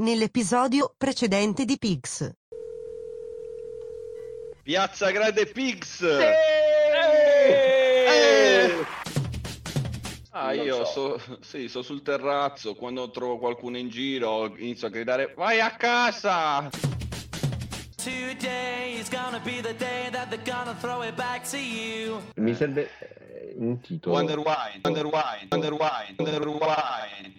nell'episodio precedente di Pigs. Piazza Grande Pigs! Eh! Ah, Non io so. so, sì, sto sul terrazzo, quando trovo qualcuno in giro inizio a gridare Vai a casa! Mi serve eh, un titolo. Wonder Wine, Wonder Wine, Wonder Wine, Wonder Wine.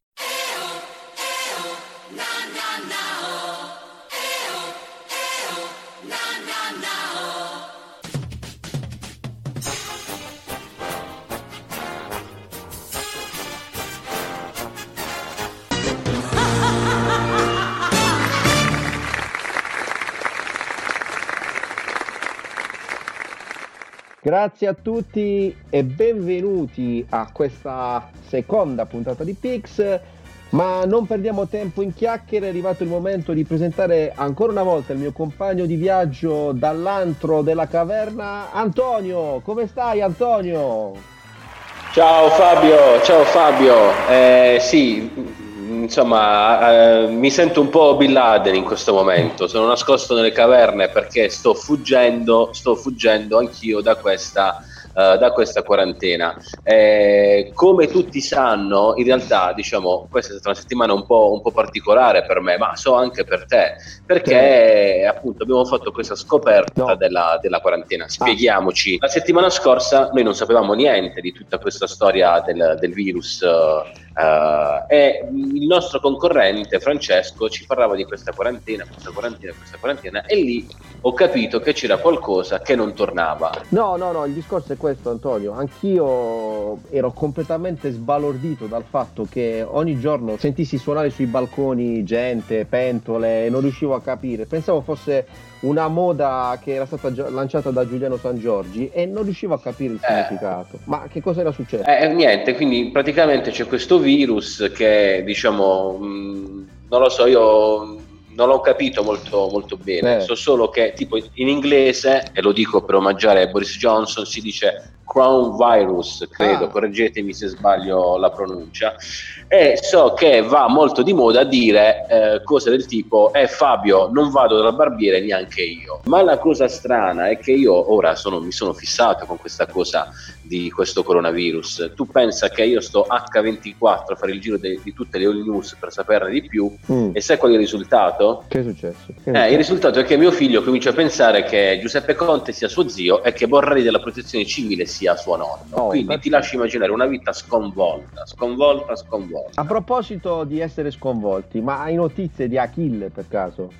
Grazie a tutti e benvenuti a questa seconda puntata di Pix. Ma non perdiamo tempo in chiacchiere, è arrivato il momento di presentare ancora una volta il mio compagno di viaggio dall'antro della caverna, Antonio. Come stai Antonio? Ciao Fabio, ciao Fabio. Eh, sì, insomma, eh, mi sento un po' Bin Laden in questo momento. Sono nascosto nelle caverne perché sto fuggendo, sto fuggendo anch'io da questa, eh, da questa quarantena. Eh, come tutti sanno, in realtà, diciamo, questa è stata una settimana un po', un po' particolare per me, ma so anche per te, perché appunto abbiamo fatto questa scoperta No. della, della quarantena. Spieghiamoci. La settimana scorsa noi non sapevamo niente di tutta questa storia del, del virus eh, eh, e il nostro concorrente Francesco ci parlava di questa quarantena, questa quarantena, questa quarantena e lì ho capito che c'era qualcosa che non tornava. No, no, no, il discorso è questo Antonio. Anch'io ero completamente sbalordito dal fatto che ogni giorno sentissi suonare sui balconi gente, pentole e non riuscivo a capire. Pensavo fosse una moda che era stata lanciata da Giuliano San Giorgi e non riuscivo a capire il Eh. significato. Ma che cosa era successo? Eh, niente, quindi praticamente c'è questo virus che diciamo, mh, non lo so, io non l'ho capito molto, molto bene, Eh. so solo che tipo in inglese, e lo dico per omaggiare Boris Johnson, si dice Crown virus, credo, Ah. correggetemi se sbaglio la pronuncia, e so che va molto di moda dire eh, cose del tipo eh Fabio non vado dal barbiere neanche io. Ma la cosa strana è che io ora sono- mi sono fissato con questa cosa di questo coronavirus. Tu pensa che io sto H24 a fare il giro de- di tutte le all news per saperne di più? Mm, e sai qual è il risultato? Che è successo? Che è Eh, il risultato è che mio figlio comincia a pensare che Giuseppe Conte sia suo zio e che Borrelli della protezione civile sia suo nonno. Oh, Quindi perfetto. ti lascio immaginare una vita sconvolta, sconvolta, sconvolta. A proposito di essere sconvolti, ma hai notizie di Achille per caso?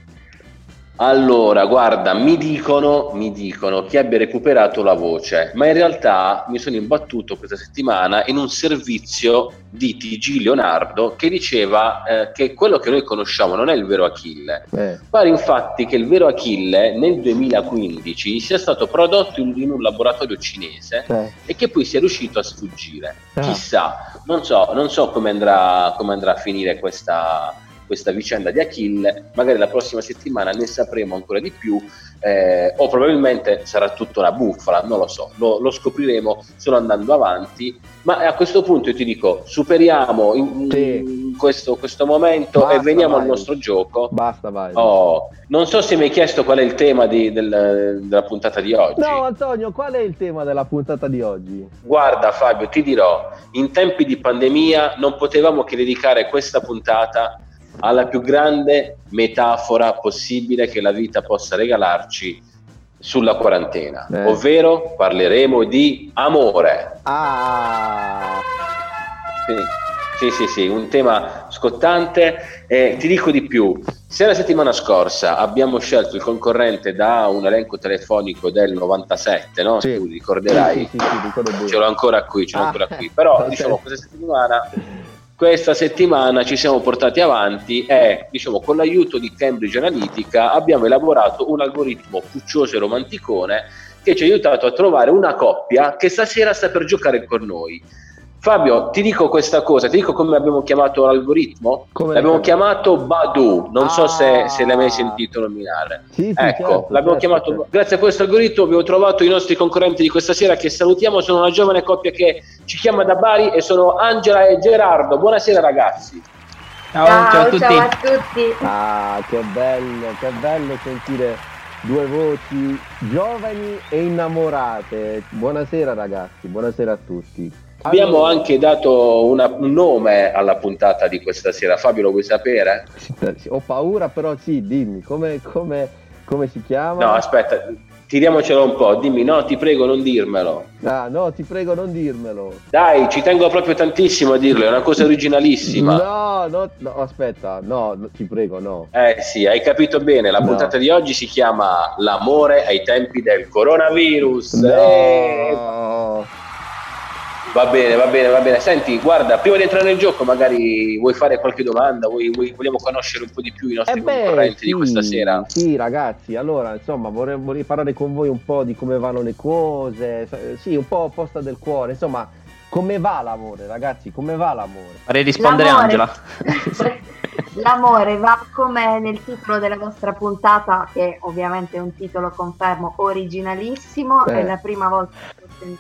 Allora, guarda, mi dicono, mi dicono che abbia recuperato la voce, ma in realtà mi sono imbattuto questa settimana in un servizio di TG Leonardo che diceva eh, che quello che noi conosciamo non è il vero Achille. Eh. Pare infatti che il vero Achille nel 2015 sia stato prodotto in, in un laboratorio cinese eh. e che poi sia riuscito a sfuggire. Ah. Chissà, non so, non so come, andrà, come andrà a finire questa, questa vicenda di Achille, magari la prossima settimana ne sapremo ancora di più eh, o probabilmente sarà tutta una bufala, non lo so, lo, lo scopriremo solo andando avanti, ma a questo punto io ti dico, superiamo in, Sì. questo, questo momento Basta, e veniamo al vai. nostro gioco. Basta, vai. Oh, non so se mi hai chiesto qual è il tema di- del- della puntata di oggi. No, Antonio, qual è il tema della puntata di oggi? Guarda Fabio, ti dirò, in tempi di pandemia non potevamo che dedicare questa puntata alla più grande metafora possibile che la vita possa regalarci sulla quarantena, Eh. ovvero parleremo di amore. Ah, Sì, sì, sì, sì, un tema scottante. E ti dico di più, se la settimana scorsa abbiamo scelto il concorrente da un elenco telefonico del 97, no? Sì. Tu ricorderai, Sì, sì, ce l'ho ancora qui, ce l'ho Ah, ancora qui. Però ok. diciamo questa settimana, questa settimana ci siamo portati avanti e diciamo con l'aiuto di Cambridge Analytica abbiamo elaborato un algoritmo puccioso e romanticone che ci ha aiutato a trovare una coppia che stasera sta per giocare con noi. Fabio, ti dico questa cosa, ti dico come abbiamo chiamato l'algoritmo? Come l'abbiamo chiamato Badu, non so se, Ah. se l'hai mai sentito nominare. Sì, sì, ecco, certo, l'abbiamo certo, chiamato. certo. Grazie a questo algoritmo abbiamo trovato i nostri concorrenti di questa sera che salutiamo. Sono una giovane coppia che ci chiama da Bari e sono Angela e Gerardo. Buonasera ragazzi. Ciao, Ciao, ciao a tutti. ciao a tutti. Ah, che bello, che bello sentire due voci giovani e innamorate. Buonasera ragazzi, buonasera a tutti. Abbiamo anche dato una- un nome alla puntata di questa sera. Fabio, lo vuoi sapere? Ho paura, però sì, dimmi, come, come- come si chiama? No, aspetta, tiriamocelo un po'. Dimmi, no, ti prego, non dirmelo. Ah, no, ti prego non dirmelo. Dai, ci tengo proprio tantissimo a dirlo, è una cosa originalissima. No, no, no, aspetta, no, no, ti prego, no. Eh sì, hai capito bene, la puntata di oggi si chiama L'amore ai tempi del coronavirus. Eh, No. Va bene, va bene, va bene. Senti, guarda, prima di entrare nel gioco magari vuoi fare qualche domanda, vuoi, vuoi- vogliamo conoscere un po' di più i nostri Eh beh, concorrenti di sì, questa sera? Sì, ragazzi, allora, insomma, vorrei, vorrei parlare con voi un po' di come vanno le cose, eh, sì, un po' posta del cuore, insomma, come va l'amore, ragazzi, come va l'amore? Farei rispondere L'amore- Angela. L'amore va come nel titolo della vostra puntata, che ovviamente è un titolo, confermo, originalissimo. Eh. È la prima volta che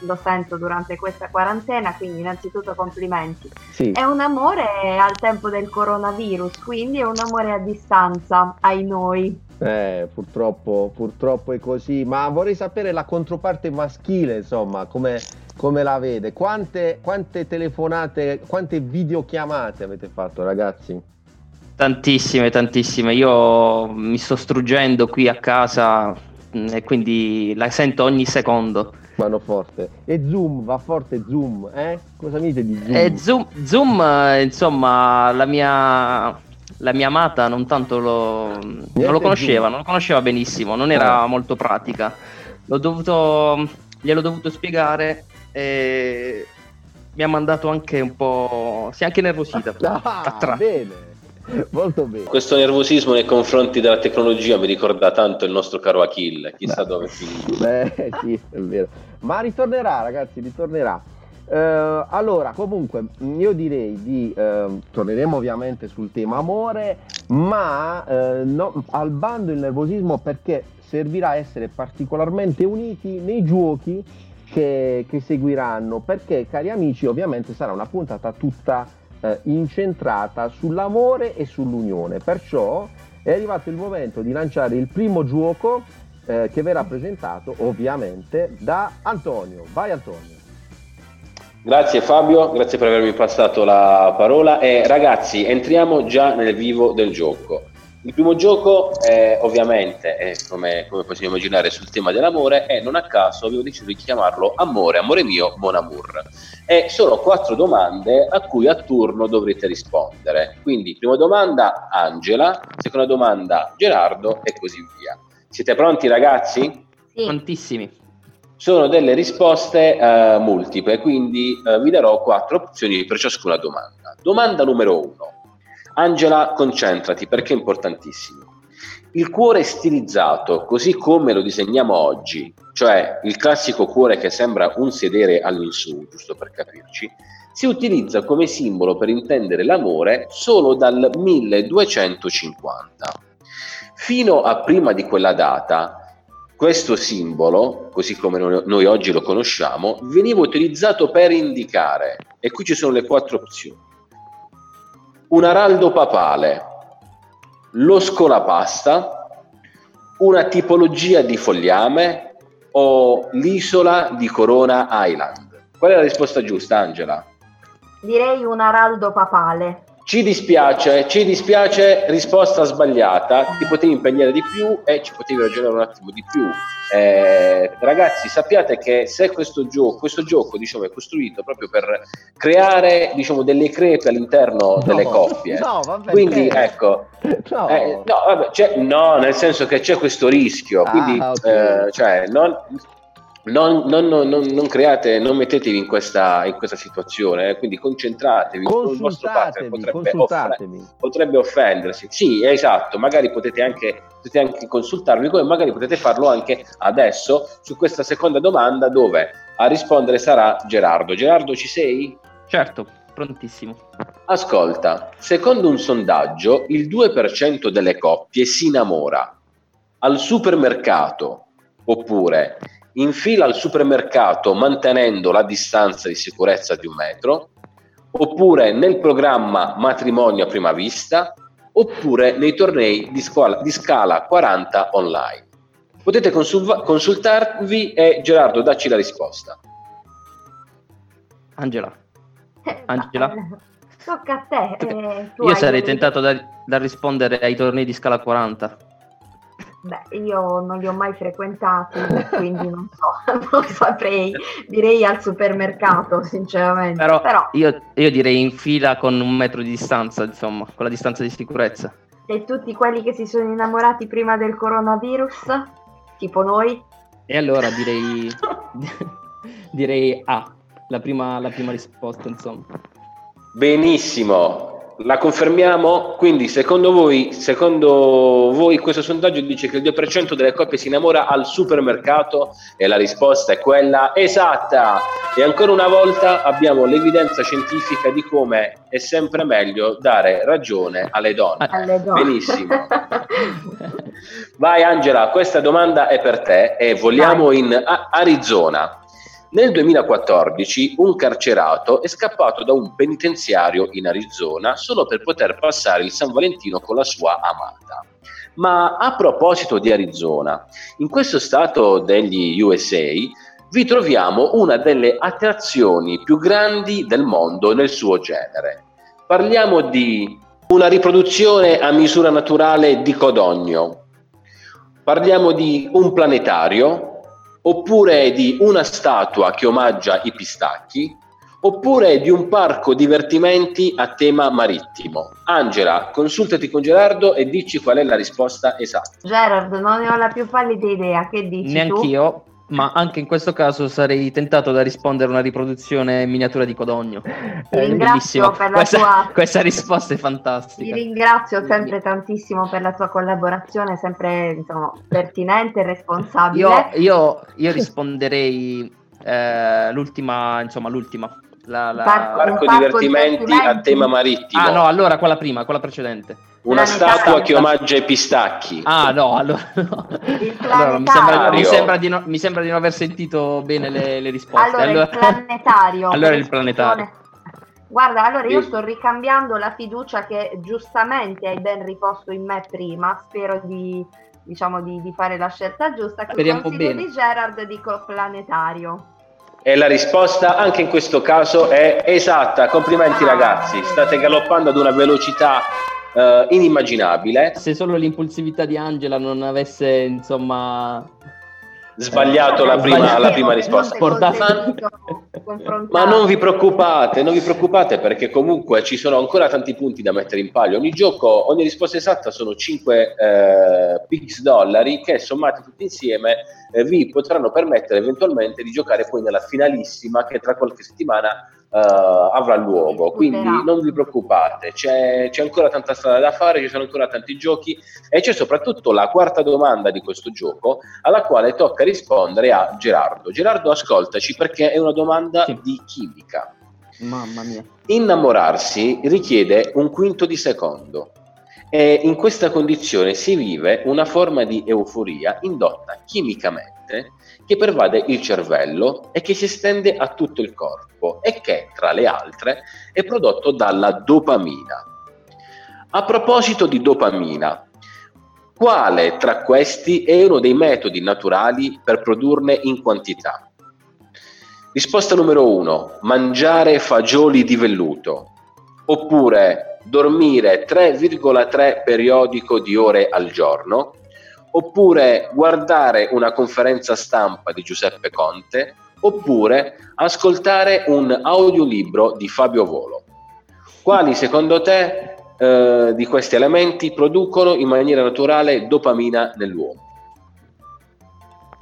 lo sento durante questa quarantena, quindi innanzitutto complimenti. Sì, È un amore al tempo del coronavirus, quindi è un amore a distanza, ai noi. eh, purtroppo, purtroppo è così, ma vorrei sapere la controparte maschile, insomma, come, come la vede, quante, quante telefonate, quante videochiamate avete fatto, ragazzi? Tantissime, tantissime. Io mi sto struggendo qui a casa mh, e quindi la sento ogni secondo. Vanno forte. E Zoom, va forte Zoom, eh? Cosa mi dite di Zoom? E Zoom, Zoom, eh, insomma, la mia, la mia amata non tanto lo, non lo conosceva, Zoom. non lo conosceva benissimo, non era Ah. molto pratica. L'ho dovuto, gliel'ho dovuto spiegare e mi ha mandato anche un po'... si è anche nervosita. Ah, bene, molto bene. Questo nervosismo nei confronti della tecnologia mi ricorda tanto il nostro caro Achille, chissà dove finirà. Eh, sì, è vero. Ma ritornerà, ragazzi, ritornerà. Eh, allora, comunque, io direi di ehm, torneremo ovviamente sul tema amore, ma eh, no- al bando il nervosismo perché servirà essere particolarmente uniti nei giochi che, che seguiranno. Perché, cari amici, ovviamente sarà una puntata tutta eh, incentrata sull'amore e sull'unione. Perciò è arrivato il momento di lanciare il primo gioco eh, che verrà presentato ovviamente da Antonio. Vai Antonio. Grazie Fabio, grazie per avermi passato la parola e ragazzi entriamo già nel vivo del gioco. Il primo gioco è, ovviamente, è, come, come possiamo immaginare, sul tema dell'amore e non a caso avevo deciso di chiamarlo Amore, amore mio, Mon Amour. E sono quattro domande a cui a turno dovrete rispondere. Quindi, prima domanda Angela, seconda domanda Gerardo e così via. Siete pronti ragazzi? Sì. Tantissimi. Sono delle risposte eh, multiple, quindi eh, vi darò quattro opzioni per ciascuna domanda. Domanda numero uno. Angela, concentrati perché è importantissimo. Il cuore stilizzato, così come lo disegniamo oggi, cioè il classico cuore che sembra un sedere all'insù, giusto per capirci, si utilizza come simbolo per intendere l'amore solo dal 1250. Fino a prima di quella data, questo simbolo, così come noi, oggi lo conosciamo, veniva utilizzato per indicare, e qui ci sono le quattro opzioni, un araldo papale, lo scolapasta, una tipologia di fogliame o l'isola di Corona Island. Qual è la risposta giusta, Angela? Direi un araldo papale. Ci dispiace, ci dispiace, risposta sbagliata, ti potevi impegnare di più e ci potevi ragionare un attimo di più. Eh, ragazzi, sappiate che se questo gioco, questo gioco diciamo, è costruito proprio per creare diciamo, delle crepe all'interno delle coppie. No, vabbè. Quindi eh, ecco, No. eh, no, vabbè, no, nel senso che c'è questo rischio, Ah, quindi ok. eh, cioè, non, non- non- non- non- create, non mettetevi in questa, in questa situazione, eh, quindi concentratevi. Il vostro partner potrebbe, offre- potrebbe offendersi. Sì, esatto, magari potete anche, potete anche consultarvi, come magari potete farlo anche adesso su questa seconda domanda dove a rispondere sarà Gerardo. Gerardo, ci sei? Certo, prontissimo. Ascolta, secondo un sondaggio, il 2% delle coppie si innamora al supermercato oppure in fila al supermercato mantenendo la distanza di sicurezza di un metro, oppure nel programma matrimonio a prima vista, oppure nei tornei di, scuola, di scala 40 online. Potete consul- consultarvi e Gerardo dacci la risposta. Angela. Angela? Tocca a te. eh, Io sarei tentato da, da rispondere ai tornei di scala 40. Beh, io non li ho mai frequentati, quindi non so, non saprei. Direi al supermercato, sinceramente. Però, Però, io, io direi in fila con un metro di distanza, insomma, con la distanza di sicurezza. e tutti quelli che si sono innamorati prima del coronavirus, tipo noi, E allora direi, direi A, la prima, la prima risposta, insomma. Benissimo, la confermiamo. Quindi, secondo voi, secondo voi questo sondaggio dice che il 2% delle coppie si innamora al supermercato e la risposta è quella esatta. E ancora una volta abbiamo l'evidenza scientifica di come è sempre meglio dare ragione alle donne. alle donne. Benissimo. Vai Angela, questa domanda è per te e vogliamo Vai. in Arizona. Nel 2014 un carcerato è scappato da un penitenziario in Arizona solo per poter passare il San Valentino con la sua amata. Ma a proposito di Arizona, in questo stato degli USA vi troviamo una delle attrazioni più grandi del mondo nel suo genere. Parliamo di una riproduzione a misura naturale di Codogno. Parliamo di un planetario, oppure di una statua che omaggia i pistacchi, oppure di un parco divertimenti a tema marittimo. Angela, consultati con Gerardo e dici qual è la risposta esatta. Gerard, non ne ho la più pallida idea, che dici tu? Neanch'io, ma anche in questo caso sarei tentato da rispondere a una riproduzione in miniatura di Codogno. Ti Eh, ringrazio per la Questa, tua... questa risposta è Ti fantastica. ringrazio sempre tantissimo per la tua collaborazione, sempre insomma, pertinente e responsabile. Io, io, io risponderei eh, l'ultima, insomma, l'ultima. La, la- Parco- Parco parco divertimenti a divertimenti? tema marittimo. Ah no, allora quella prima, quella precedente. Una Planetario. statua che omaggia i pistacchi. Ah no, allora, no. Allora, mi, sembra, mi sembra di no- mi sembra di non aver sentito bene le, le risposte. Allora, il planetario. allora il planetario. Guarda, allora io sto ricambiando la fiducia che giustamente hai ben riposto in me prima. Spero di, diciamo, di, di fare la scelta giusta. Con Speriamo consiglio bene. di Gerard dico planetario. E la risposta anche in questo caso è esatta. Complimenti ragazzi, state galoppando ad una velocità eh, inimmaginabile. Se solo l'impulsività di Angela non avesse, insomma, Sbagliato la prima, la prima risposta. Portata- Ma non vi preoccupate, non vi preoccupate perché comunque ci sono ancora tanti punti da mettere in palio. Ogni gioco, ogni risposta esatta sono 5 eh, pix dollari che sommati tutti insieme eh, vi potranno permettere eventualmente di giocare poi nella finalissima che tra qualche settimana eh, avrà luogo. Quindi non vi preoccupate, c'è, c'è ancora tanta strada da fare, ci sono ancora tanti giochi e c'è soprattutto la quarta domanda di questo gioco alla quale tocca rispondere a Gerardo. Gerardo, ascoltaci perché è una domanda Sì. di chimica. mamma mia. Innamorarsi richiede un quinto di secondo e in questa condizione si vive una forma di euforia indotta chimicamente che pervade il cervello e che si estende a tutto il corpo e che, tra le altre, è prodotto dalla dopamina. A proposito di dopamina, quale tra questi è uno dei metodi naturali per produrne in quantità? Risposta numero 1, mangiare fagioli di velluto, oppure dormire 3,3 periodico di ore al giorno, oppure guardare una conferenza stampa di Giuseppe Conte, oppure ascoltare un audiolibro di Fabio Volo. Quali secondo te eh, di questi elementi producono in maniera naturale dopamina nell'uomo?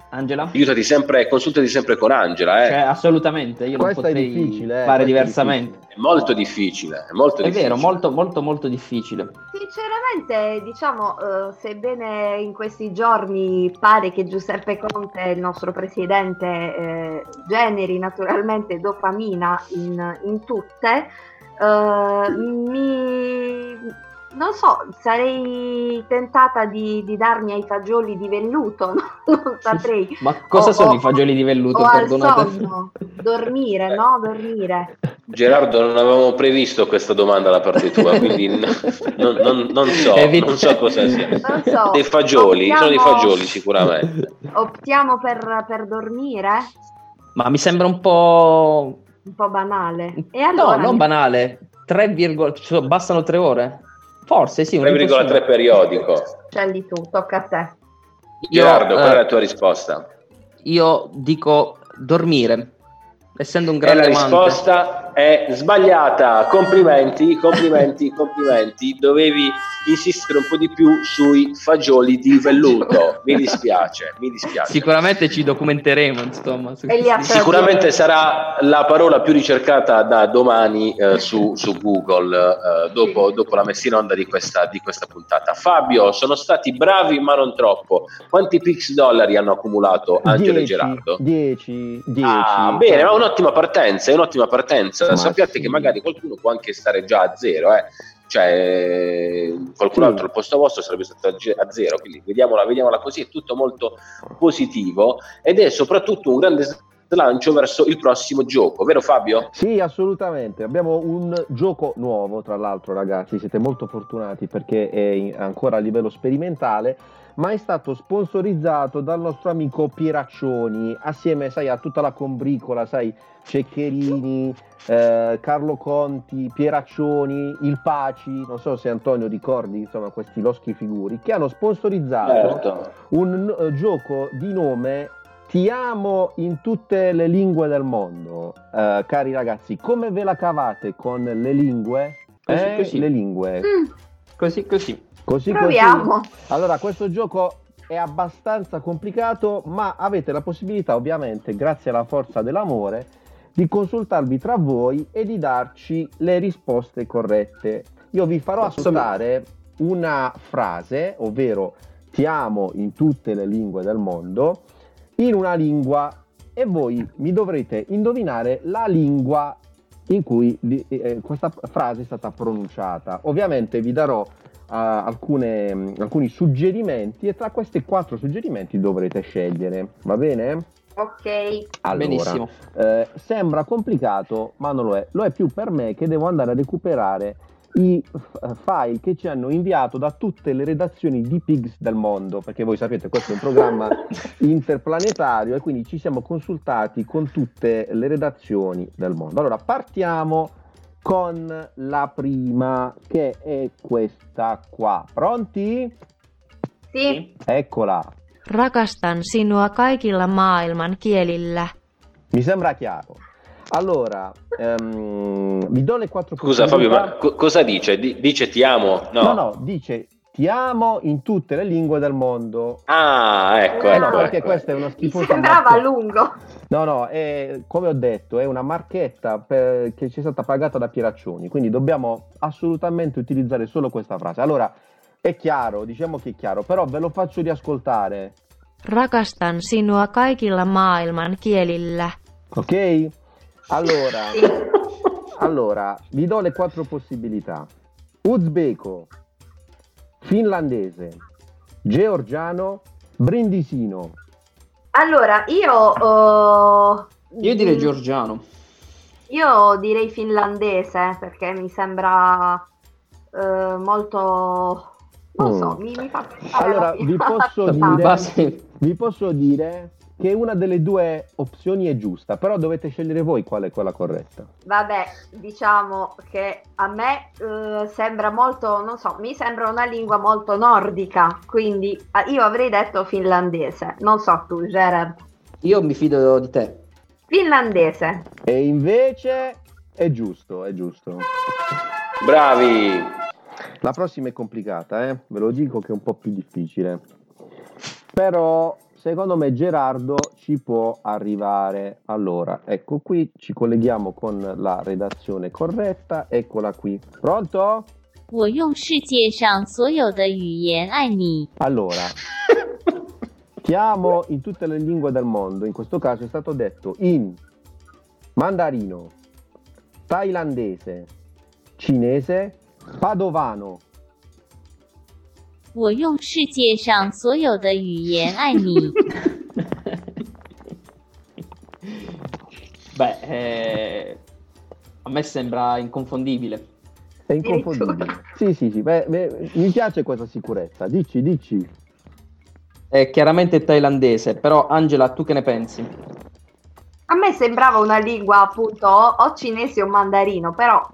Angela? Aiutati sempre, consultati sempre con Angela, eh. Cioè, assolutamente, io non Questa è potrei difficile, eh, fare è diversamente. È molto difficile, è molto È difficile. vero, molto, molto, molto difficile. Sinceramente, diciamo, eh, sebbene in questi giorni pare che Giuseppe Conte, il nostro presidente, eh, generi naturalmente dopamina in, in tutte, eh, mi... Non so, sarei tentata di, di darmi ai fagioli di velluto, no? non saprei. Ma cosa O- sono o- i fagioli di velluto? O al Perdonate. sonno, dormire, no? Dormire. Gerardo, non avevamo previsto questa domanda da parte tua, quindi non, non- non so, Evit- non so cosa sia. Non so. Dei fagioli, sono dei optiamo- fagioli sicuramente. Optiamo per, per dormire? Ma mi sembra un po'... Un po' banale. E allora no, non mi- banale. 3, cioè, bastano tre ore? Forse sì. un 3,3 impossibile. periodico. Scegli tu, tocca a te. Io, Gerardo, qual è eh, la tua risposta? io dico dormire. Essendo un E grande la amante. risposta è sbagliata. Complimenti, complimenti, complimenti. Dovevi insistere un po' di più sui fagioli di velluto. Mi dispiace, mi dispiace. Sicuramente ci documenteremo, insomma. E Sicuramente sarà la parola più ricercata da domani eh, su, su Google eh, dopo, dopo la messa in onda di questa, di questa puntata. Fabio, sono stati bravi ma non troppo. Quanti pix dollari hanno accumulato Angelo e 10, Gerardo? 10, 10. Ah, bene, ma è un'ottima partenza, è un'ottima partenza. Ma Sappiate sì. che magari qualcuno può anche stare già a zero, eh. cioè qualcun Sì. altro al posto vostro sarebbe stato a zero, quindi vediamola, vediamola così, è tutto molto positivo ed è soprattutto un grande slancio verso il prossimo gioco, vero Fabio? Sì, assolutamente. Abbiamo un gioco nuovo, tra l'altro, ragazzi. Siete molto fortunati perché è ancora a livello sperimentale, ma è stato sponsorizzato dal nostro amico Pieraccioni, assieme, sai, a tutta la combricola, sai, Ceccherini, eh, Carlo Conti, Pieraccioni, il Paci, non so se Antonio ricordi, insomma, questi loschi figuri, che hanno sponsorizzato Certo. un eh, gioco di nome Ti amo in tutte le lingue del mondo, Eh, cari ragazzi. Come ve la cavate con le lingue? Così, Eh, così. Le lingue. Mm, Così, così. Così, proviamo. così. Allora, questo gioco è abbastanza complicato, ma avete la possibilità, ovviamente, grazie alla forza dell'amore, di consultarvi tra voi e di darci le risposte corrette. Io vi farò ascoltare una frase, ovvero ti amo in tutte le lingue del mondo, in una lingua e voi mi dovrete indovinare la lingua in cui eh, questa frase è stata pronunciata. Ovviamente vi darò alcune, alcuni suggerimenti e tra questi quattro suggerimenti dovrete scegliere, va bene? Ok. Allora, Benissimo. eh, sembra complicato, ma non lo è. Lo è più per me che devo andare a recuperare i f- file che ci hanno inviato da tutte le redazioni di Pigs del mondo, perché voi sapete questo è un programma interplanetario e quindi ci siamo consultati con tutte le redazioni del mondo. Allora, partiamo con la prima che è questa qua. Pronti? Sì. Eccola. Rakastan sinua kaikilla maailman kielillä. Mi sembra chiaro. Allora, ehm, vi do le quattro Scusa Fabio, ma co- cosa dice? Di- dice ti amo? No. No, no, dice ti amo in tutte le lingue del mondo. Ah, ecco, Eh, ecco, no, perché ecco. questa è una Mi schifosa sembrava marchetta. lungo. No, no, è, come ho detto, è una marchetta per- che ci è stata pagata da Pieraccioni, quindi dobbiamo assolutamente utilizzare solo questa frase. Allora, è chiaro, diciamo che è chiaro, però ve lo faccio riascoltare, Rakastan sinua kaikilla maailman kielillä. ok? Allora, allora, vi do le quattro possibilità. Uzbeko, finlandese, georgiano, brindisino. Allora, io... eh, Io direi Giorgiano. Io direi finlandese perché mi sembra eh, molto... Non so, Mm. mi, mi fa Allora, vi posso dire- Vi posso dire che una delle due opzioni è giusta, però dovete scegliere voi qual è quella corretta. Vabbè, diciamo che a me eh, sembra molto, non so, mi sembra una lingua molto nordica, quindi eh, io avrei detto finlandese. Non so tu, Gerard. Io mi fido di te. Finlandese. E invece è giusto, è giusto. Bravi. La prossima è complicata, eh? ve lo dico che è un po' più difficile. Però secondo me Gerardo ci può arrivare. Allora, ecco qui, ci colleghiamo con la redazione corretta. Eccola qui. Pronto? 我用世界上所有的语言爱你。 Allora, ti amo in tutte le lingue del mondo. In questo caso è stato detto in mandarino, thailandese, cinese, padovano. 我用世界上所有的语言爱你。 Beh, eh, a me sembra inconfondibile. È inconfondibile. Sì, sì, sì. beh, beh, mi piace questa sicurezza. Dici, dici. È chiaramente thailandese, però Angela, tu che ne pensi? A me sembrava una lingua appunto o, o cinese o mandarino, però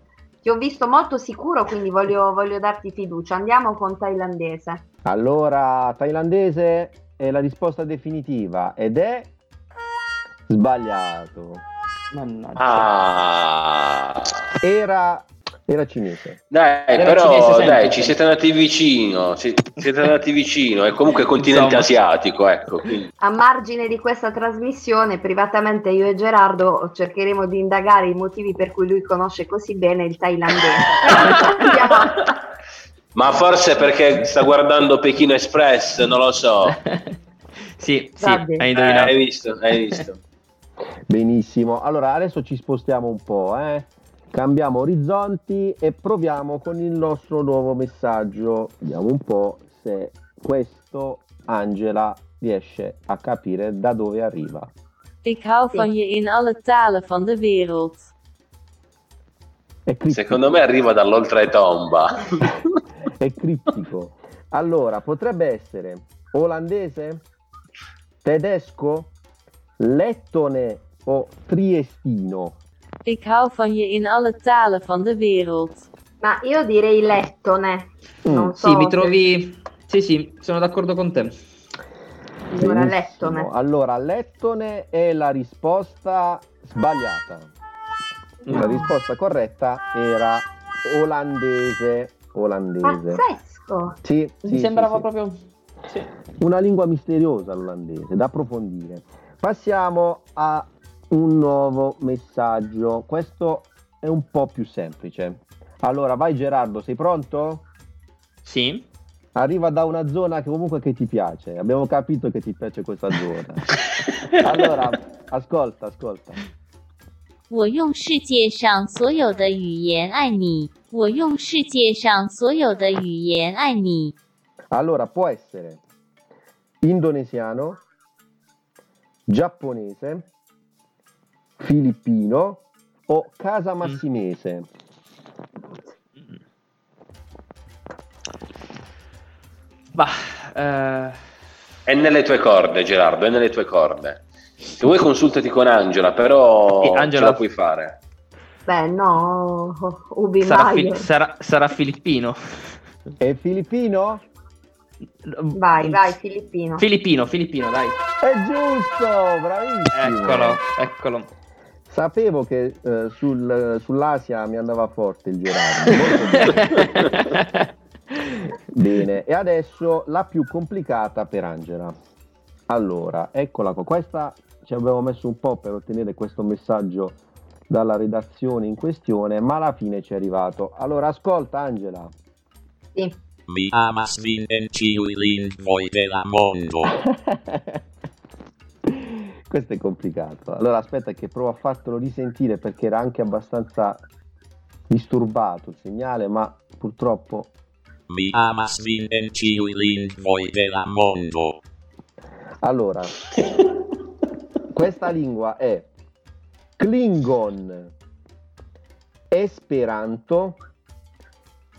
ti ho visto molto sicuro, quindi voglio, voglio darti fiducia. Andiamo con thailandese. Allora, thailandese è la risposta definitiva ed è sbagliato. Mannaggia. Ah. Era, era cinese. Dai, Era però cinese dai, ci siete andati vicino, ci- siete andati vicino, è comunque continente Insomma. asiatico, ecco. quindi- A margine di questa trasmissione, privatamente io e Gerardo cercheremo di indagare i motivi per cui lui conosce così bene il thailandese. Ma forse perché sta guardando Pechino Express, non lo so. sì, sì, hai Eh, hai visto, hai visto. Benissimo. Allora, adesso ci spostiamo un po', eh. Cambiamo orizzonti e proviamo con il nostro nuovo messaggio. Vediamo un po' se questo Angela riesce a capire da dove arriva. Ik hou van je in alle talen van de wereld. Secondo me arriva dall'oltretomba. È criptico. Allora, potrebbe essere olandese, tedesco, lettone o triestino. Ik hou van je in alle talen van de wereld. Ma io direi lettone. Non so Sì, mi se- trovi... Sì, sì, sono d'accordo con te. Allora, lettone. Allora, lettone è la risposta sbagliata. La risposta corretta era olandese. Olandese. Pazzesco. Sì, Mi sì, sembrava sì, sì. proprio... Sì. Una lingua misteriosa l'olandese, da approfondire. Passiamo a un nuovo messaggio. Questo è un po' più semplice. Allora, vai Gerardo, sei pronto? Sì. Arriva da una zona che comunque che ti piace. Abbiamo capito che ti piace questa zona. Allora, ascolta, ascolta. 我用世界上所有的语言爱你。我用世界上所有的语言爱你。 Allora, può essere indonesiano, giapponese, filippino o casamassimese. Bah, eh, È nelle tue corde, Gerardo, è nelle tue corde. Se vuoi consultati con Angela, però Sì, Angela- ce la puoi fare. Beh, no, Ubi sarà, fil- sarà- sarà filippino. È filippino? Vai, vai, Filippino. Filippino, filippino, dai. È giusto, bravissimo. Eccolo, eccolo. Sapevo che eh, sul- sull'Asia mi andava forte il Gerardo. Molto bene. Bene, e adesso la più complicata per Angela. Allora, eccola qua. Questa ci abbiamo messo un po' per ottenere questo messaggio dalla redazione in questione, ma alla fine ci è arrivato. Allora, ascolta Angela. Sì. Mi amas vinci linguoi della mondo. Questo è complicato. Allora, aspetta che provo a fartelo risentire perché era anche abbastanza disturbato il segnale, ma purtroppo Mi amas vinci linguoi della mondo. Allora, questa lingua è Klingon, Esperanto,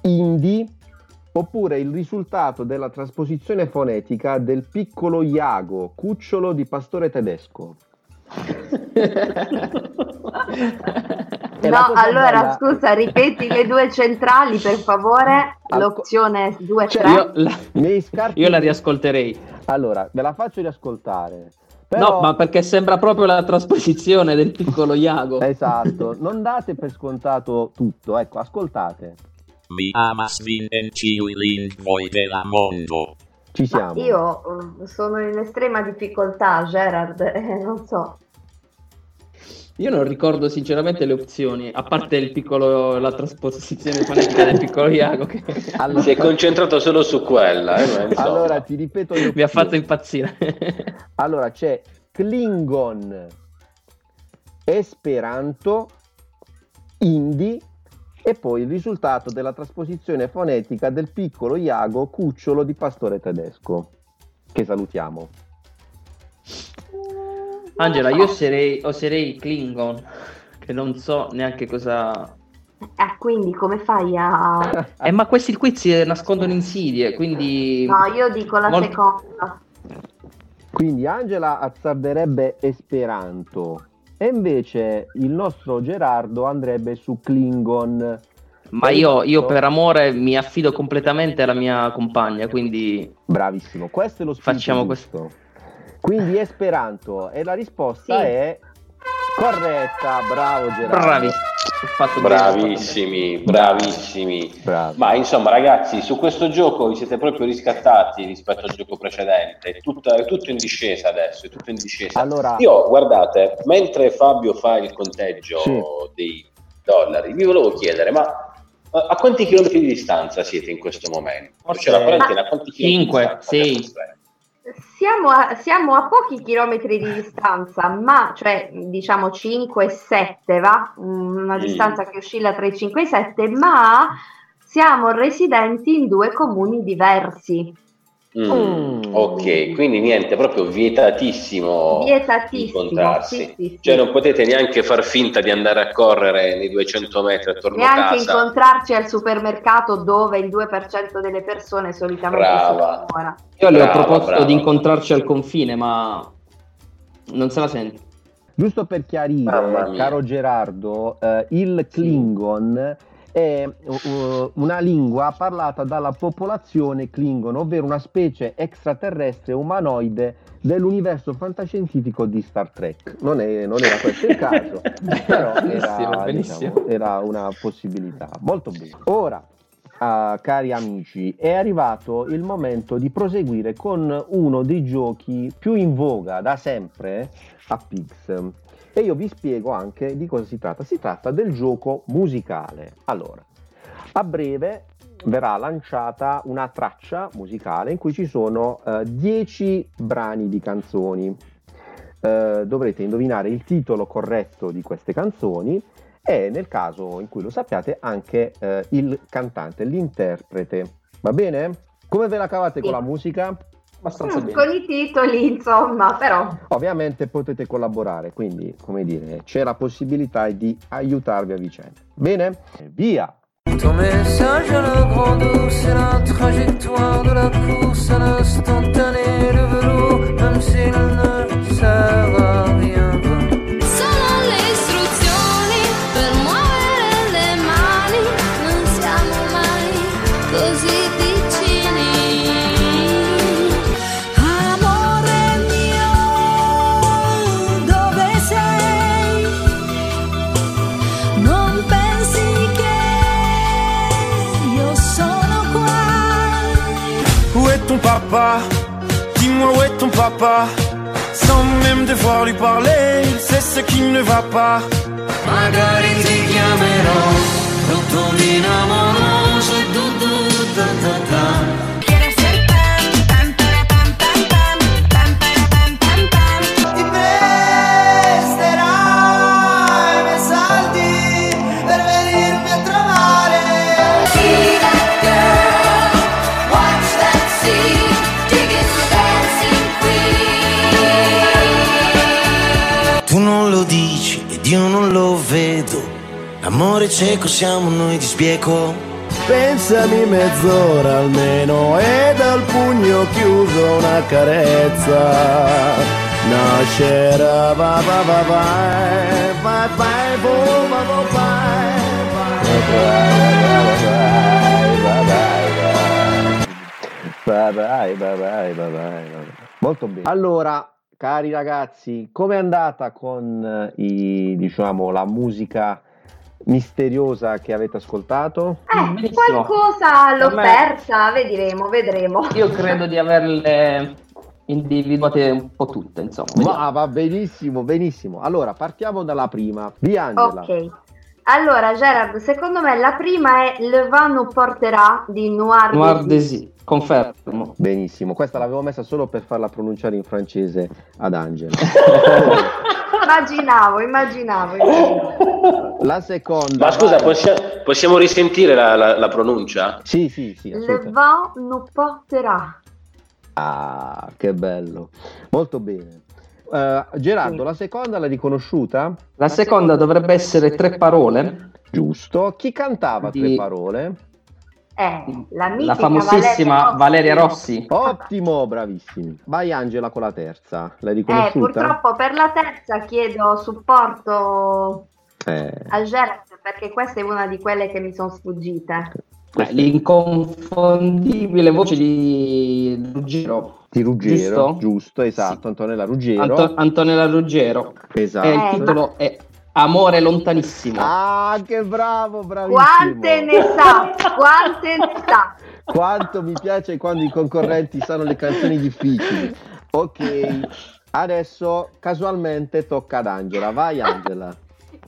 Hindi oppure il risultato della trasposizione fonetica del piccolo Iago, cucciolo di pastore tedesco. No, allora bella- scusa, ripeti le due centrali per favore, Al- l'opzione 2 Cioè, 3. Io la, scarti- io la riascolterei. Allora, ve la faccio riascoltare. Però... No, ma perché sembra proprio la trasposizione del piccolo Iago. Esatto, non date per scontato tutto, ecco, ascoltate. Mi amas vinci linguoi della mondo. Ci Ma siamo. io eh, sono in estrema difficoltà, Gerard, eh, non so. Io non ricordo sinceramente le opzioni, a parte il piccolo, la trasposizione fonetica del piccolo Iago che Allora- Si è concentrato solo su quella. eh, ma. Allora ti ripeto le mi ha fatto impazzire. Allora c'è Klingon, Esperanto, Hindi e poi il risultato della trasposizione fonetica del piccolo Iago cucciolo di pastore tedesco. Che salutiamo. Angela, io oserei, oserei Klingon, che non so neanche cosa... Eh, quindi come fai a... Eh, ma questi quiz nascondono insidie, quindi... No, io dico la Molto- seconda. Quindi Angela azzarderebbe Esperanto e invece il nostro Gerardo andrebbe su Klingon. Ma io, io per amore mi affido completamente alla mia compagna, quindi Bravissimo, questo è lo spirito Facciamo giusto. Quindi Esperanto e la risposta Sì. è Corretta, bravo Gerardo. Bravi. Bravissimi, bravissimi. Bravi. Ma insomma, ragazzi, su questo gioco vi siete proprio riscattati rispetto al gioco precedente. È, tutta, è tutto in discesa adesso. È tutto in discesa. Allora... Io, guardate, mentre Fabio fa il conteggio sì. dei dollari, vi volevo chiedere, ma eh, a quanti chilometri di distanza siete in questo momento? Forse... C'è la quarantena, a quanti chilometri? 5, 6. Siamo a, siamo a pochi chilometri di distanza, ma cioè diciamo 5-7 va? Una Mm. distanza che oscilla tra i 5 e i 7, ma siamo residenti in due comuni diversi. Mm, Mm. Ok, quindi niente, proprio vietatissimo Vietatissimo. incontrarsi. Sì, sì, sì. Cioè non potete neanche far finta di andare a correre nei 200 metri attorno a Neanche casa. incontrarci al supermercato dove il 2% delle persone solitamente Brava. si innamora. Io le ho proposto brava. di incontrarci al confine, ma non se la sente. giusto per chiarire, caro Gerardo, eh, il Klingon è uh, una lingua parlata dalla popolazione Klingon, ovvero una specie extraterrestre umanoide dell'universo fantascientifico di Star Trek. Non, è- non era questo il caso, però era, benissimo. diciamo, era una possibilità. Molto bene. Ora, ah, cari amici, è arrivato il momento di proseguire con uno dei giochi più in voga da sempre a Pix. E io vi spiego anche di cosa si tratta. Si tratta del gioco musicale. Allora, a breve verrà lanciata una traccia musicale in cui ci sono 10 brani di canzoni. Eh, dovrete indovinare il titolo corretto di queste canzoni e nel caso in cui lo sappiate anche eh, il cantante, l'interprete. Va bene? Come ve la cavate con Sì. la musica? Abbastanza Mm, bene. Con i titoli, insomma, però Ovviamente potete collaborare, quindi come dire, c'è la possibilità di aiutarvi a vicenda. Bene? Via! Ton message à la grande c'est la trajectoire de la course à l'instantané, le velours, Dis-moi où est ton papa. Sans même devoir lui parler, il sait ce qui ne va pas. Magari ti chiamerò, rotto Amore cieco siamo noi di sbieco. Pensami mezz'ora almeno e dal pugno chiuso una carezza. Nascerà va va va vai, vai vai vo va vo vai, Bye bye, bye bye, bye bye, bye bye. Molto bene. Allora, cari ragazzi, com'è andata con eh, i, diciamo, la musica misteriosa che avete ascoltato? Eh, Benissimo. qualcosa l'ho me- persa, vedremo, vedremo. Io credo di averle individuate un po' tutte, insomma. Ma va benissimo, benissimo. Allora, partiamo dalla prima. Di Angela. Ok. Allora, Gerard, secondo me la prima è Le nous porterà di Noir, Noir. Désir, confermo. Benissimo, questa l'avevo messa solo per farla pronunciare in francese ad Angela. Immaginavo, immaginavo, immaginavo. La seconda. Ma scusa, possiamo, possiamo risentire la, la- la pronuncia? Sì, sì, sì, Le vent nous porterà. Ah, che bello. Molto bene. Eh, Gerardo, la seconda l'hai riconosciuta? La seconda dovrebbe essere tre parole. Giusto. Chi cantava Di- tre parole? Eh, la La famosissima Valeria Rossi. Ottimo, bravissimi. Vai Angela con la terza. L'hai Eh, riconosciuta? purtroppo per la terza chiedo supporto Eh, a Gerard perché questa è una di quelle che mi sono sfuggite. Eh, L'inconfondibile voce di Ruggero. Di Ruggero, Giusto? giusto, esatto, Antonella Ruggero. Anto- Antonella Ruggero. esatto. E il Eh, titolo è Amore lontanissimo. Ah, che bravo, bravissimo. Quante ne sa, quante ne sa. Quanto mi piace quando i concorrenti sanno le canzoni difficili. Ok, adesso casualmente tocca ad Angela. Vai Angela.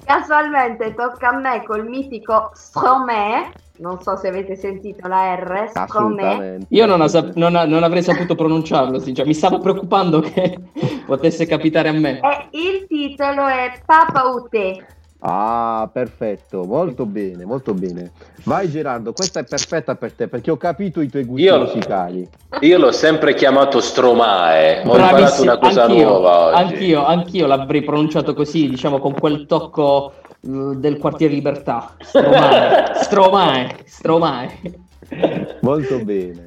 Casualmente tocca a me col mitico Stromae, non so se avete sentito la R. Assolutamente. Io non, sap- non, non avrei saputo pronunciarlo, sì, cioè, mi stavo preoccupando che potesse capitare a me. E il titolo è Papa Ute. Ah, perfetto, molto bene, molto bene. Vai Gerardo, questa è perfetta per te perché ho capito i tuoi gusti Io- musicali. Io l'ho sempre chiamato Stromae, ho imparato Bravissimo, una cosa anch'io, nuova oggi. Anch'io, anch'io l'avrei pronunciato così, diciamo con quel tocco del quartiere Libertà. Stromae, Stromae, Stromae. Molto bene.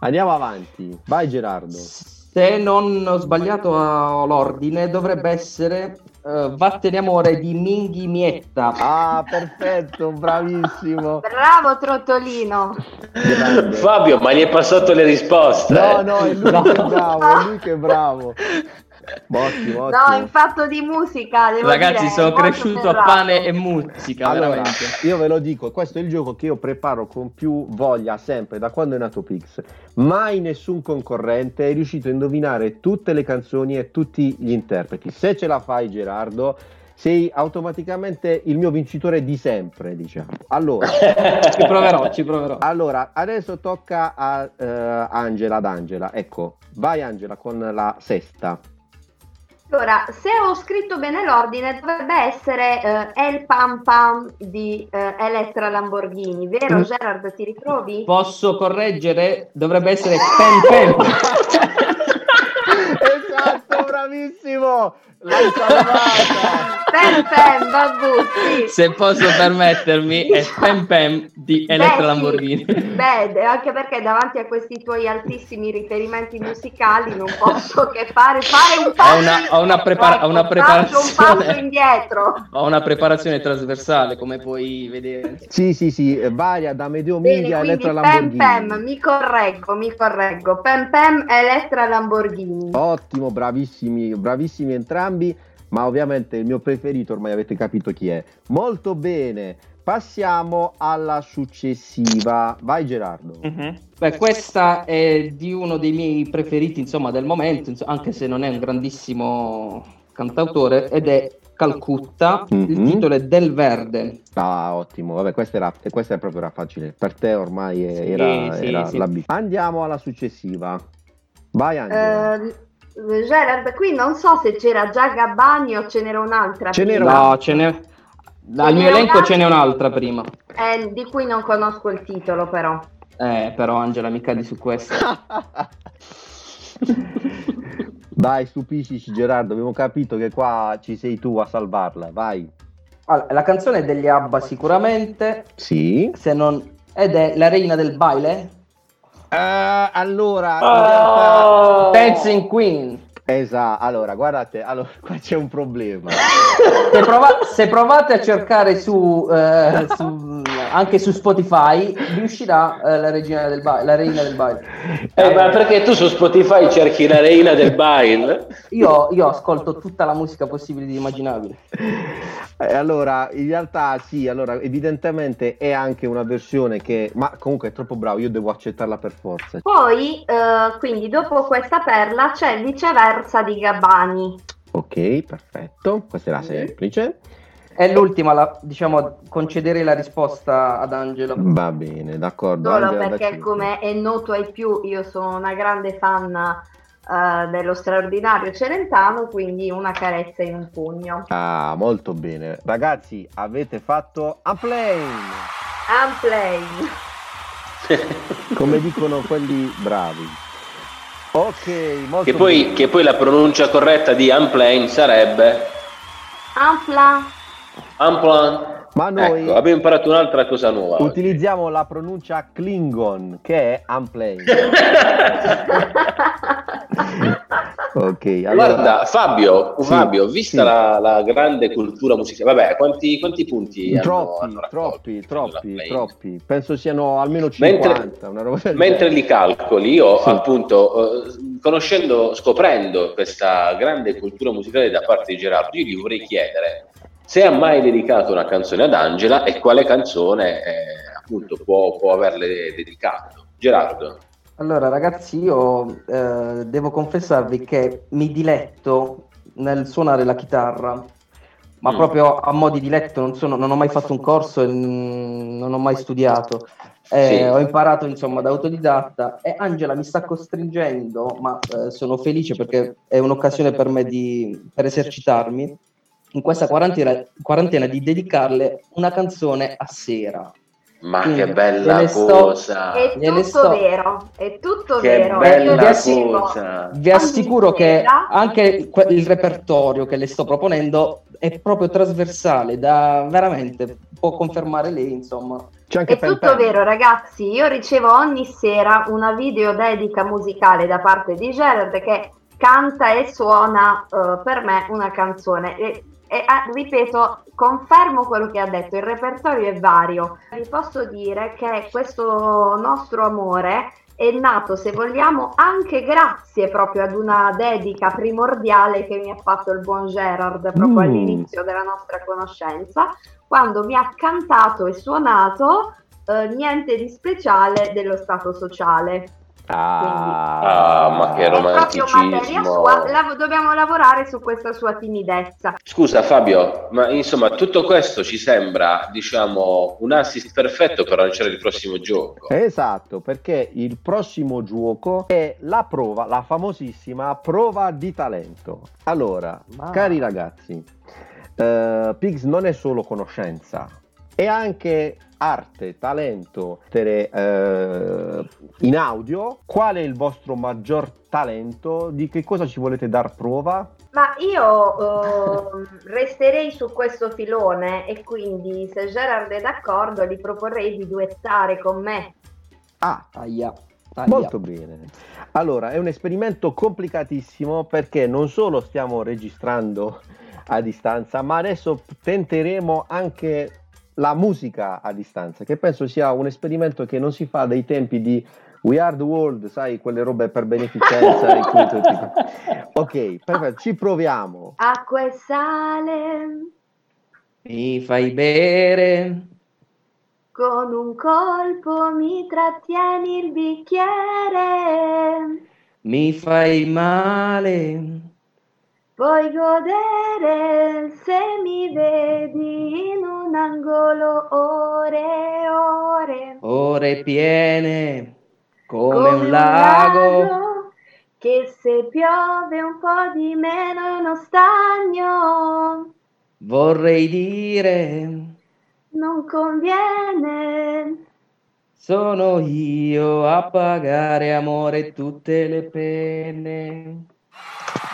Andiamo avanti. Vai Gerardo. Se non ho sbagliato a- l'ordine, dovrebbe essere eh, Vattene amore di Minghi Mietta. Ah, perfetto, bravissimo. Bravo Trottolino. Grande. Fabio, ma gli hai passato le risposte? No, no, è lui No. che è bravo, è lui che è bravo. Ottimo, ottimo. No, in fatto di musica, devo Ragazzi, dire, sono cresciuto a ferrato. pane e musica, Allora, veramente. io ve lo dico, questo è il gioco che io preparo con più voglia sempre da quando è nato Pix. Mai nessun concorrente è riuscito a indovinare tutte le canzoni e tutti gli interpreti. Se ce la fai, Gerardo, sei automaticamente il mio vincitore di sempre, diciamo. Allora, Ci proverò, ci proverò. allora adesso tocca a eh, Angela, ad Angela. Ecco, vai Angela con la sesta. Allora, se ho scritto bene l'ordine, dovrebbe essere eh, El Pam Pam di eh, Elettra Lamborghini, vero Mm. Gerard? Ti ritrovi? Posso correggere? Dovrebbe essere Pen Pen. esatto, bravissimo! L'hai salvata! Pem Pem, babù, sì. Se posso permettermi, è Pem Pem di Elettra. Lamborghini. Beh, anche perché davanti a questi tuoi altissimi riferimenti musicali non posso che fare, fare un passo Ho una- ho una prepara- ho una ecco, faccio un preparazione. passo indietro. Ho una preparazione trasversale, come puoi vedere. Sì, sì, sì, varia da Medeo Bene, Media a Elettra Pem Lamborghini. Pem, mi correggo, mi correggo. Pem Pem, Elettra Lamborghini. Ottimo, bravissimi, bravissimi entrambi, ma ovviamente il mio preferito ormai avete capito chi è. Molto bene, passiamo alla successiva. Vai Gerardo. Beh, questa è di uno dei miei preferiti, insomma, del momento, inso- anche se non è un grandissimo cantautore, ed è Calcutta. Il Mhm. titolo è Del Verde. Ah, ottimo, vabbè, questa era, e questa è proprio era facile. Per te ormai è- era, sì, era sì. la B. Andiamo alla successiva. Vai Angela. Eh, Gerard, qui non so se c'era già Gabbani o ce n'era un'altra. Ce n'era. No, ce n'è... Dal mio elenco ce n'è un'altra prima. Eh, di cui non conosco il titolo però. Eh, però Angela mi cadi su questo. Dai, stupiscici Gerardo, abbiamo capito che qua ci sei tu a salvarla, vai. Allora, la canzone è degli ABBA sicuramente, Sì. se non... ed è La Reina del Baile, Eh, allora, realtà... Dancing Queen. Esatto, allora, guardate, allora, qua c'è un problema. Se, prova- se provate a cercare su, eh, su anche su Spotify vi uscirà eh, la regina del baile, la reina del baile. Eh, ma perché tu su Spotify cerchi la reina del baile? Io, io ascolto tutta la musica possibile ed immaginabile. Eh, allora, in realtà sì, allora evidentemente è anche una versione che, ma comunque è troppo bravo, io devo accettarla per forza. Poi, eh, quindi dopo questa perla c'è viceversa di Gabbani. Ok, perfetto, questa era semplice. È l'ultima, la- diciamo, concederei la risposta ad Angelo. Va bene, d'accordo. Solo Angela, perché, come è noto ai più, io sono una grande fan eh, dello straordinario Celentano, quindi una carezza in un pugno. Ah, molto bene. Ragazzi, avete fatto a plane, Unplay. come dicono quelli bravi. Ok, molto Che poi, bene. che poi la pronuncia corretta di Unplane sarebbe Unpla. Unplan. Ma noi Ecco, abbiamo imparato un'altra cosa nuova. oggi. utilizziamo la pronuncia Klingon, che è unplane. ok, allora... Guarda, Fabio, Sì, Fabio, vista sì. la, la grande cultura musicale, vabbè, quanti, quanti punti hanno- Troppi, hanno raccolto troppi, troppi, troppi. Penso siano almeno 50, Mentre- Mentre li calcoli, io Sì. appunto, eh, conoscendo, scoprendo questa grande cultura musicale da parte di Gerardo, io gli vorrei chiedere se ha mai dedicato una canzone ad Angela e quale canzone eh, appunto può, può averle dedicato. Gerardo. Allora, ragazzi, io eh, devo confessarvi che mi diletto nel suonare la chitarra, ma Mm. proprio a mo' di diletto, non, sono- non ho mai fatto un corso e non ho mai studiato. Eh, Sì. Ho imparato insomma da autodidatta e Angela mi sta costringendo, ma eh, sono felice perché è un'occasione per me di, per esercitarmi in questa quarantena, quarantena di dedicarle una canzone a sera. Ma Quindi, che bella gliene sto- cosa! È tutto sto- vero, è tutto Che vero. bella cosa! Vi assicuro che anche il repertorio che le sto proponendo è proprio trasversale, da veramente può confermare lei, insomma. C'è anche È Pen tutto Pen. vero, ragazzi. Io ricevo ogni sera una video dedica musicale da parte di Gerard che canta e suona eh, per me una canzone. E, e, ah, ripeto, confermo quello che ha detto, il repertorio è vario. Vi posso dire che questo nostro amore è nato, se vogliamo, anche grazie proprio ad una dedica primordiale che mi ha fatto il buon Gerard proprio Mm. all'inizio della nostra conoscenza, quando mi ha cantato e suonato eh, niente di speciale dello stato sociale. Ah, Ah, ma che È proprio materia romanticismo! sua, lav- dobbiamo lavorare su questa sua timidezza. Scusa Fabio, ma insomma tutto questo ci sembra, diciamo, un assist perfetto per lanciare il prossimo gioco. Esatto, perché il prossimo gioco è la prova, la famosissima prova di talento. Allora, Ah. cari ragazzi, eh, Pigs non è solo conoscenza, è anche arte, talento, eh, in audio. Qual è il vostro maggior talento? Di che cosa ci volete dar prova? Ma io ehm, resterei su questo filone e quindi se Gerard è d'accordo gli proporrei di duettare con me. Ah, Aia, aia. Molto bene. Allora, è un esperimento complicatissimo perché non solo stiamo registrando a distanza, ma adesso tenteremo anche la musica a distanza, che penso sia un esperimento che non si fa dai tempi di We Are the World, sai, quelle robe per beneficenza. in cui tutti- Ok, perfetto, ci proviamo. Acqua e sale Mi fai bere, con un colpo mi trattieni il bicchiere. mi fai male, Puoi godere se mi vedi in un angolo ore ore. ore piene come, un lago. che se piove un po' di meno è uno stagno. Vorrei dire, Non conviene. sono io a pagare amore tutte le pene.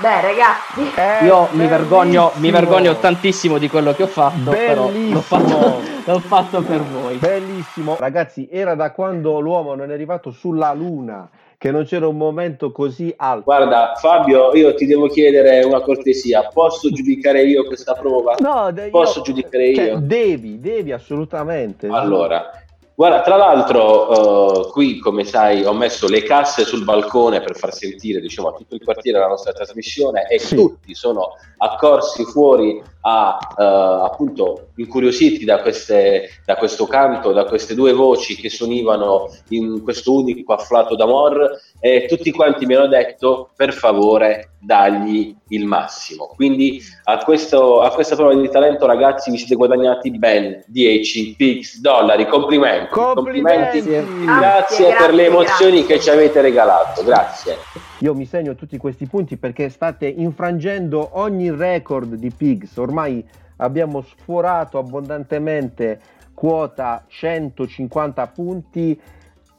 Beh, ragazzi, È Io mi vergogno, mi bellissimo. vergogno tantissimo di quello che ho fatto, però l'ho Bellissimo. fatto, l'ho fatto per voi. Bellissimo, ragazzi, era da quando l'uomo non è arrivato sulla Luna che non c'era un momento così alto. Guarda, Fabio, io ti devo chiedere una cortesia. Posso giudicare io questa prova? No, de- Posso io- giudicare cioè, io? devi, devi assolutamente. Allora, guarda, tra l'altro, eh, qui come sai, ho messo le casse sul balcone per far sentire diciamo, a tutto il quartiere la nostra trasmissione e tutti sono accorsi fuori a eh, appunto incuriositi da, queste, da questo canto, da queste due voci che si univano in questo unico afflato d'amor e tutti quanti mi hanno detto per favore dagli il massimo. Quindi a, questo, a questa prova di talento ragazzi vi siete guadagnati ben 10 pix dollari, complimenti. Complimenti. Grazie, Grazie, per le emozioni grazie. che ci avete regalato, grazie. Io mi segno tutti questi punti perché state infrangendo ogni record di Pigs. Ormai abbiamo sforato abbondantemente quota 150 punti,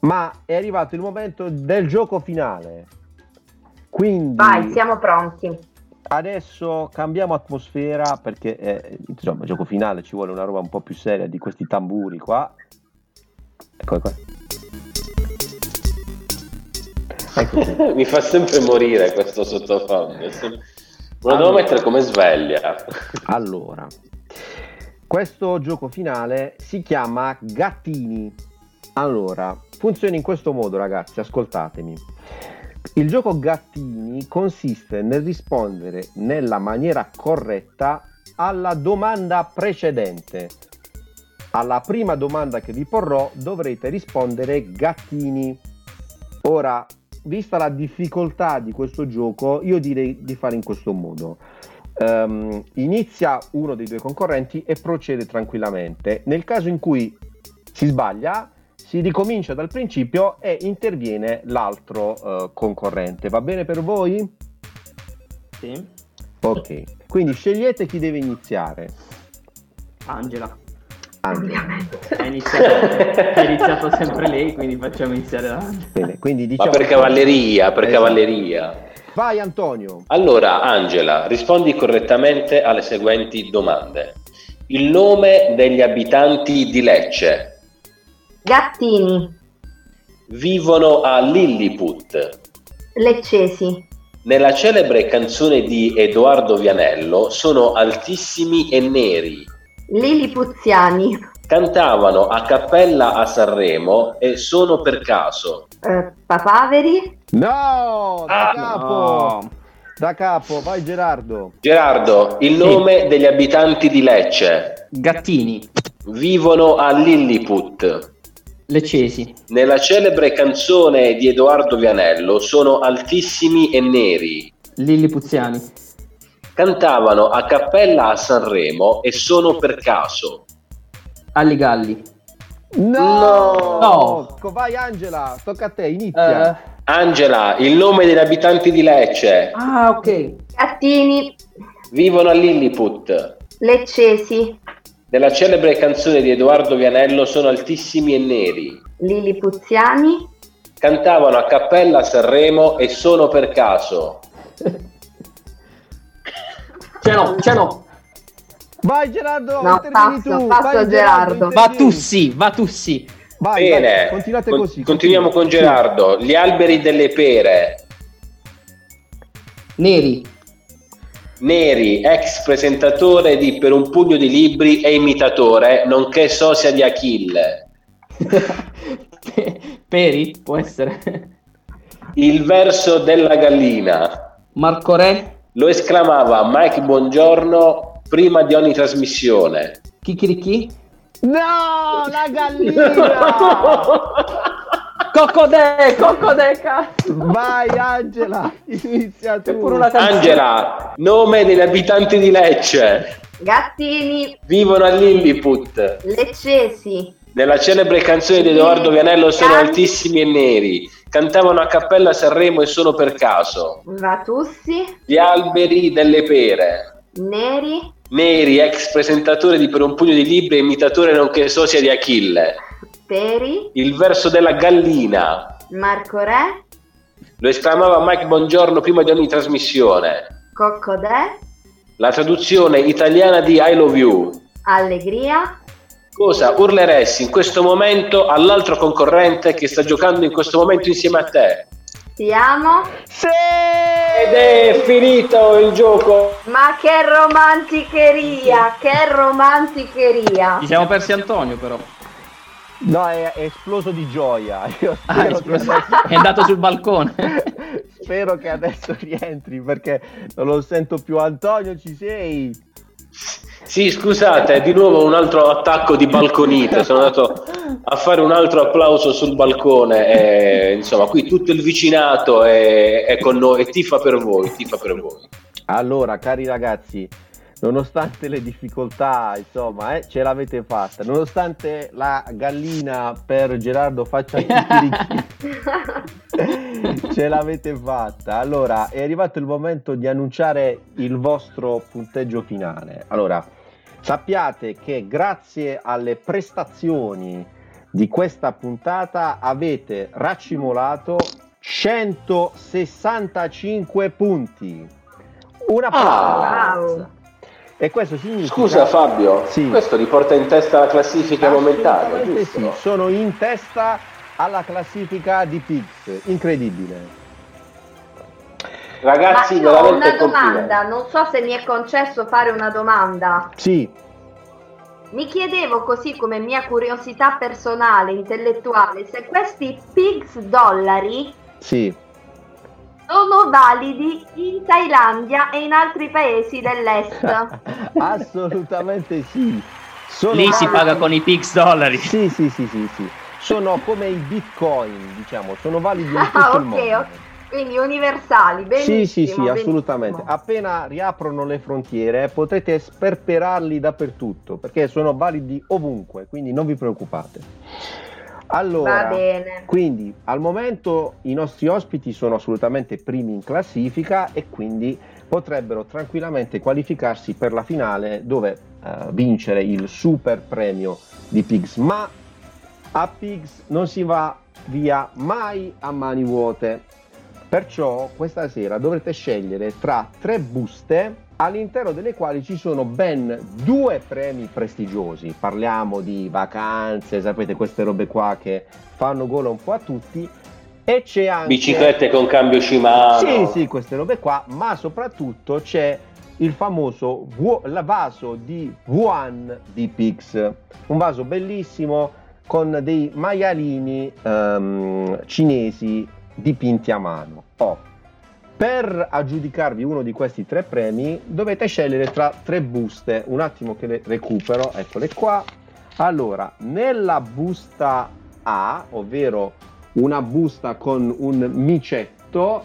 ma è arrivato il momento del gioco finale. Quindi Vai, siamo pronti. adesso cambiamo atmosfera perché eh, insomma, il gioco finale ci vuole una roba un po' più seria di questi tamburi qua. Ecco qua. Mi fa sempre morire questo sottofondo. Lo devo mettere come sveglia. Allora, questo gioco finale si chiama Gattini. Allora, funziona in questo modo, ragazzi, ascoltatemi. Il gioco Gattini consiste nel rispondere nella maniera corretta alla domanda precedente. Alla prima domanda che vi porrò dovrete rispondere Gattini. Ora, vista la difficoltà di questo gioco, io direi di fare in questo modo. Ehm, inizia uno dei due concorrenti e procede tranquillamente. Nel caso in cui si sbaglia, si ricomincia dal principio e interviene l'altro eh, concorrente. Va bene per voi? Sì. Ok, quindi scegliete chi deve iniziare. Angela. Angela. Ha iniziato, iniziato sempre lei, quindi facciamo iniziare. Bene, quindi Ma diciamo per cavalleria, per Esatto. cavalleria. Vai Antonio. Allora, Angela, rispondi correttamente alle seguenti domande. Il nome degli abitanti di Lecce Gattini, vivono a Lilliput. leccesi, Nella celebre canzone di Edoardo Vianello sono altissimi e neri. Lilipuziani, Cantavano a cappella a Sanremo e sono per caso. eh, papaveri, No, da Ah, capo. no. Da capo, vai Gerardo. Gerardo, il nome degli abitanti di Lecce Gattini, vivono a Lilliput. leccesi, Nella celebre canzone di Edoardo Vianello sono altissimi e neri. lillipuziani, Cantavano a cappella a Sanremo e sono per caso. alligalli, No! No. Co- Vai Angela, tocca a te, inizia. Eh, Angela, il nome degli abitanti di Lecce ah ok, gattini, vivono a Lilliput. leccesi, Nella celebre canzone di Edoardo Vianello sono altissimi e neri. lilipuziani, Cantavano a cappella a Sanremo e sono per caso. ce l'ho, ce l'ho, Vai Gerardo, No, intervieni passo, tu. passo Vai, a Gerardo. va intervieni. Tussi, va Tussi, Vai, Bene, vai, continuate con- così. continuiamo con. Gerardo. Gli alberi delle pere. neri, Neri, ex presentatore di Per un pugno di libri e imitatore, nonché sosia di Achille. Peri, può essere, Il verso della gallina. Marco Re, Lo esclamava Mike Buongiorno prima di ogni trasmissione. Chicchirichì, No, la gallina! Cocodè, Cocodè, cazzo, Vai Angela, inizia tu. Angela, nome degli abitanti di Lecce. gattini, Vivono a Lilliput. leccesi, Nella celebre canzone di Edoardo Vianello sono altissimi e neri. Cantavano a cappella a Sanremo e sono per caso. vatussi, Gli alberi delle pere. neri, Neri, ex presentatore di Per un pugno di libri e imitatore nonché sosia di Achille. peri, Il verso della gallina. Marco Re, Lo esclamava Mike Buongiorno prima di ogni trasmissione. coccodè, La traduzione italiana di I love you. allegria, Cosa urleresti in questo momento all'altro concorrente che sta giocando in questo momento insieme a te? Siamo? Ed è finito il gioco. Ma che romanticheria, che romanticheria. Ci siamo persi Antonio però. No, è, è esploso di gioia. Io Ah, è, esploso- adesso- è andato sul balcone. Spero che adesso rientri perché non lo sento più. Antonio, ci sei? Sì, scusate, di nuovo un altro attacco di balconite. Sono andato a fare un altro applauso sul balcone. E, insomma, qui tutto il vicinato è, è con noi e tifa per voi, tifa per voi. Allora, cari ragazzi, nonostante le difficoltà, insomma, eh, ce l'avete fatta. Nonostante la gallina per Gerardo faccia chicchirichi, ce l'avete fatta. Allora, è arrivato il momento di annunciare il vostro punteggio finale. Allora, sappiate che grazie alle prestazioni di questa puntata avete raccimolato 165 punti. Una applauso. E questo significa Scusa Fabio, Sì. questo riporta in testa la classifica momentanea, giusto? sì, sono in testa alla classifica di Pix, incredibile. Ragazzi, Ma io ho una domanda, non so se mi è concesso fare una domanda. Sì, Mi chiedevo così come mia curiosità personale, intellettuale, se questi pigs dollari sì. Sono validi in Thailandia e in altri paesi dell'est. Assolutamente sì. Sono Lì si validi- paga con i pix dollari. Sì, sì, sì, sì, sì. Sono come i bitcoin, diciamo, sono validi in tutto Ah, il ok, mondo. ok. quindi universali, benissimo. Sì, sì, sì, benissimo. assolutamente. Appena riaprono le frontiere potrete sperperarli dappertutto perché sono validi ovunque, quindi non vi preoccupate. Allora, quindi al momento i nostri ospiti sono assolutamente primi in classifica e quindi potrebbero tranquillamente qualificarsi per la finale dove eh, vincere il super premio di Pigs. Ma a Pigs non si va via mai a mani vuote. Perciò questa sera dovrete scegliere tra tre buste all'interno delle quali ci sono ben due premi prestigiosi. Parliamo di vacanze, sapete queste robe qua che fanno gola un po' a tutti. E c'è anche Biciclette con cambio Shimano. sì, sì, queste robe qua, ma soprattutto c'è il famoso vaso di Wuhan di Pix, un vaso bellissimo con dei maialini ehm, cinesi dipinti a mano. Oh, per aggiudicarvi uno di questi tre premi dovete scegliere tra tre buste, un attimo che le recupero, eccole qua. Allora, nella busta A, ovvero una busta con un micetto,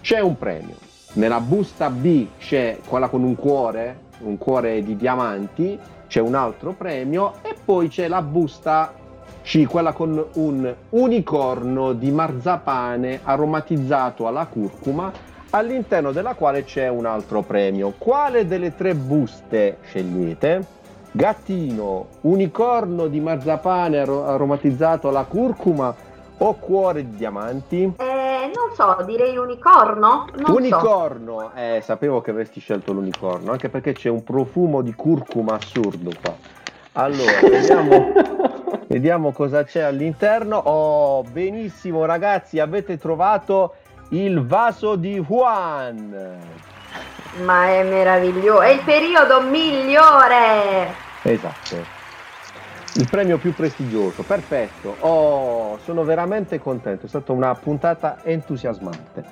c'è un premio. Nella busta B c'è quella con un cuore, un cuore di diamanti, c'è un altro premio e poi c'è la busta C, quella con un unicorno di marzapane aromatizzato alla curcuma, all'interno della quale c'è un altro premio. Quale delle tre buste scegliete? Gattino, unicorno di marzapane aro- aromatizzato alla curcuma o cuore di diamanti? Eh, non so, direi unicorno? Non so. unicorno, eh, sapevo che avresti scelto l'unicorno, anche perché c'è un profumo di curcuma assurdo qua. Allora, vediamo, vediamo cosa c'è all'interno. Oh, benissimo ragazzi, avete trovato il vaso di Juan. Ma è meraviglioso, è il periodo migliore. Esatto. Il premio più prestigioso, perfetto. Oh, sono veramente contento, è stata una puntata entusiasmante.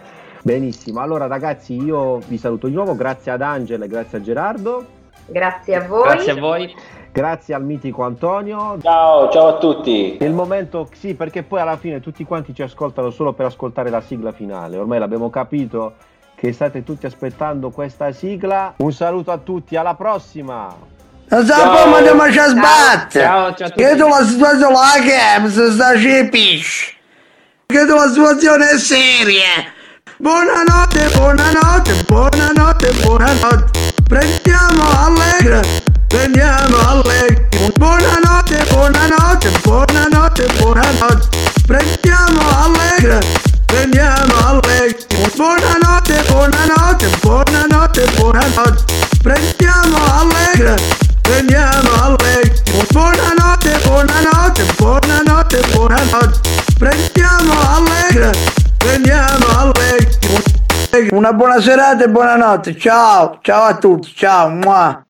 Benissimo, allora ragazzi io vi saluto di nuovo, grazie ad Angela e grazie a Gerardo, Grazie a voi. Grazie a voi. Grazie al mitico Antonio. Ciao, ciao a tutti. Il momento, sì, perché poi alla fine tutti quanti ci ascoltano solo per ascoltare la sigla finale, ormai l'abbiamo capito che state tutti aspettando questa sigla. Un saluto a tutti, alla prossima! Non sappiamo come andiamo a sbattere. Ciao, ciao a tutti. Chiedo la situazione la che se sta. Chiedo la situazione è seria. Buonanotte, buonanotte, buonanotte, buonanotte. Prendiamo allegra, prendiamo allegra. Buonanotte, buonanotte, buonanotte, buonanotte. Prendiamo allegra, prendiamo allegra. Buonanotte, buonanotte, buonanotte, buonanotte. Prendiamo allegra, prendiamo allegra. Buonanotte, buonanotte, buonanotte, buonanotte. Prendiamo allegra, prendiamo Una buona serata e buonanotte. Ciao, ciao a tutti. Ciao. Mua.